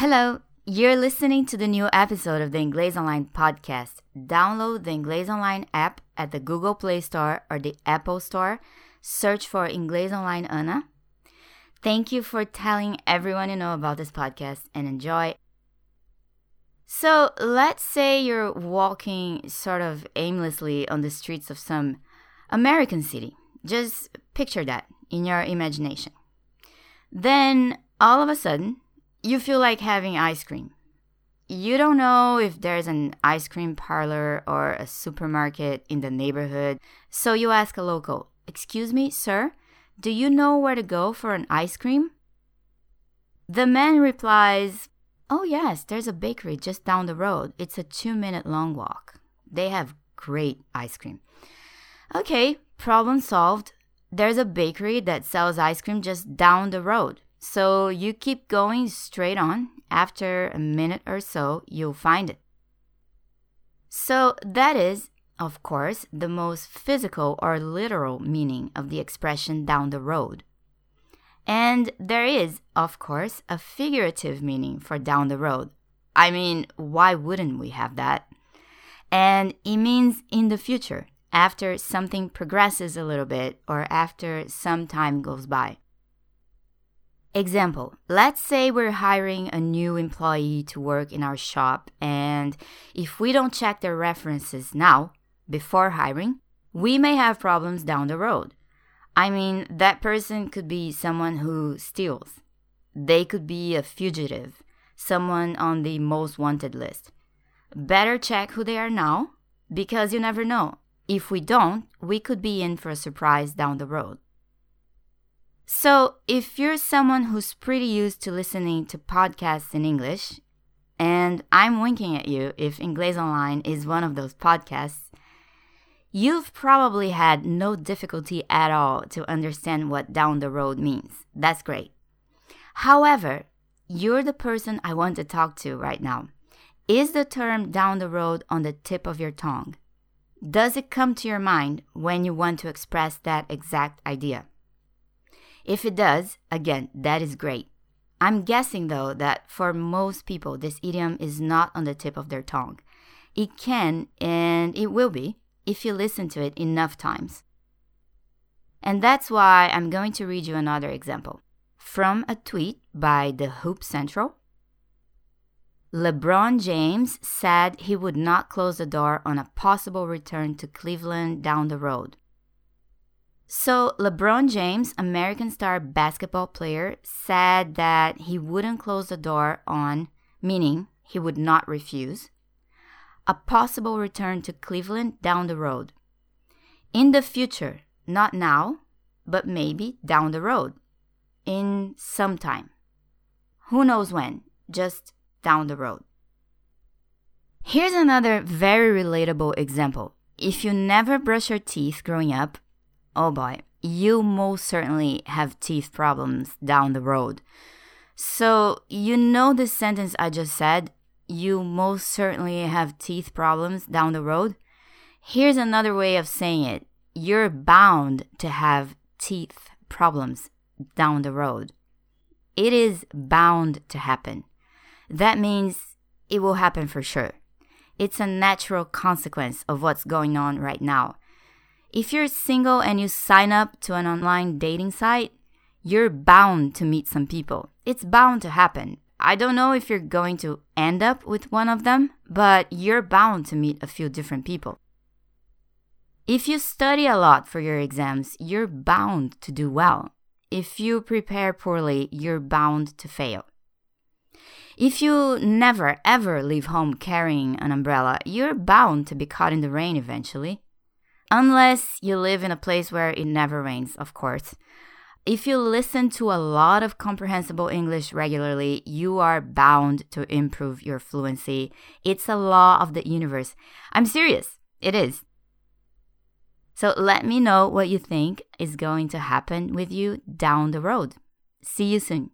Hello, you're listening to the new episode of the Inglês Online podcast. Download the Inglês Online app at the Google Play Store or the Apple Store. Search for Inglês Online Ana. Thank you for telling everyone you know about this podcast and enjoy. So, let's say you're walking sort of aimlessly on the streets of some American city. Just picture that in your imagination. Then, all of a sudden, you feel like having ice cream. You don't know if there's an ice cream parlor or a supermarket in the neighborhood, so you ask a local, Excuse me, sir, do you know where to go for an ice cream? The man replies, Oh, yes, there's a bakery just down the road. It's a two minute long walk. They have great ice cream. Okay, problem solved. There's a bakery that sells ice cream just down the road. So you keep going straight on. After a minute or so, you'll find it. So that is, of course, the most physical or literal meaning of the expression down the road. And there is, of course, a figurative meaning for down the road. I mean, why wouldn't we have that? And it means in the future, after something progresses a little bit or after some time goes by. Example Let's say we're hiring a new employee to work in our shop, and if we don't check their references now, before hiring, we may have problems down the road. I mean, that person could be someone who steals, they could be a fugitive, someone on the most wanted list. Better check who they are now because you never know. If we don't, we could be in for a surprise down the road. So, if you're someone who's pretty used to listening to podcasts in English, and I'm winking at you if Inglês Online is one of those podcasts, you've probably had no difficulty at all to understand what down the road means. That's great. However, you're the person I want to talk to right now. Is the term down the road on the tip of your tongue? Does it come to your mind when you want to express that exact idea? If it does, again, that is great. I'm guessing though that for most people, this idiom is not on the tip of their tongue. It can and it will be if you listen to it enough times. And that's why I'm going to read you another example from a tweet by the Hoop Central. LeBron James said he would not close the door on a possible return to Cleveland down the road. So, LeBron James, American star basketball player, said that he wouldn't close the door on, meaning he would not refuse, a possible return to Cleveland down the road. In the future, not now, but maybe down the road, in some time. Who knows when, just down the road. Here's another very relatable example. If you never brush your teeth growing up, oh boy, you most certainly have teeth problems down the road. So, you know the sentence I just said, you most certainly have teeth problems down the road? Here's another way of saying it you're bound to have teeth problems down the road. It is bound to happen. That means it will happen for sure. It's a natural consequence of what's going on right now. If you're single and you sign up to an online dating site, you're bound to meet some people. It's bound to happen. I don't know if you're going to end up with one of them, but you're bound to meet a few different people. If you study a lot for your exams, you're bound to do well. If you prepare poorly, you're bound to fail. If you never ever leave home carrying an umbrella, you're bound to be caught in the rain eventually. Unless you live in a place where it never rains, of course. If you listen to a lot of comprehensible English regularly, you are bound to improve your fluency. It's a law of the universe. I'm serious. It is. So let me know what you think is going to happen with you down the road. See you soon.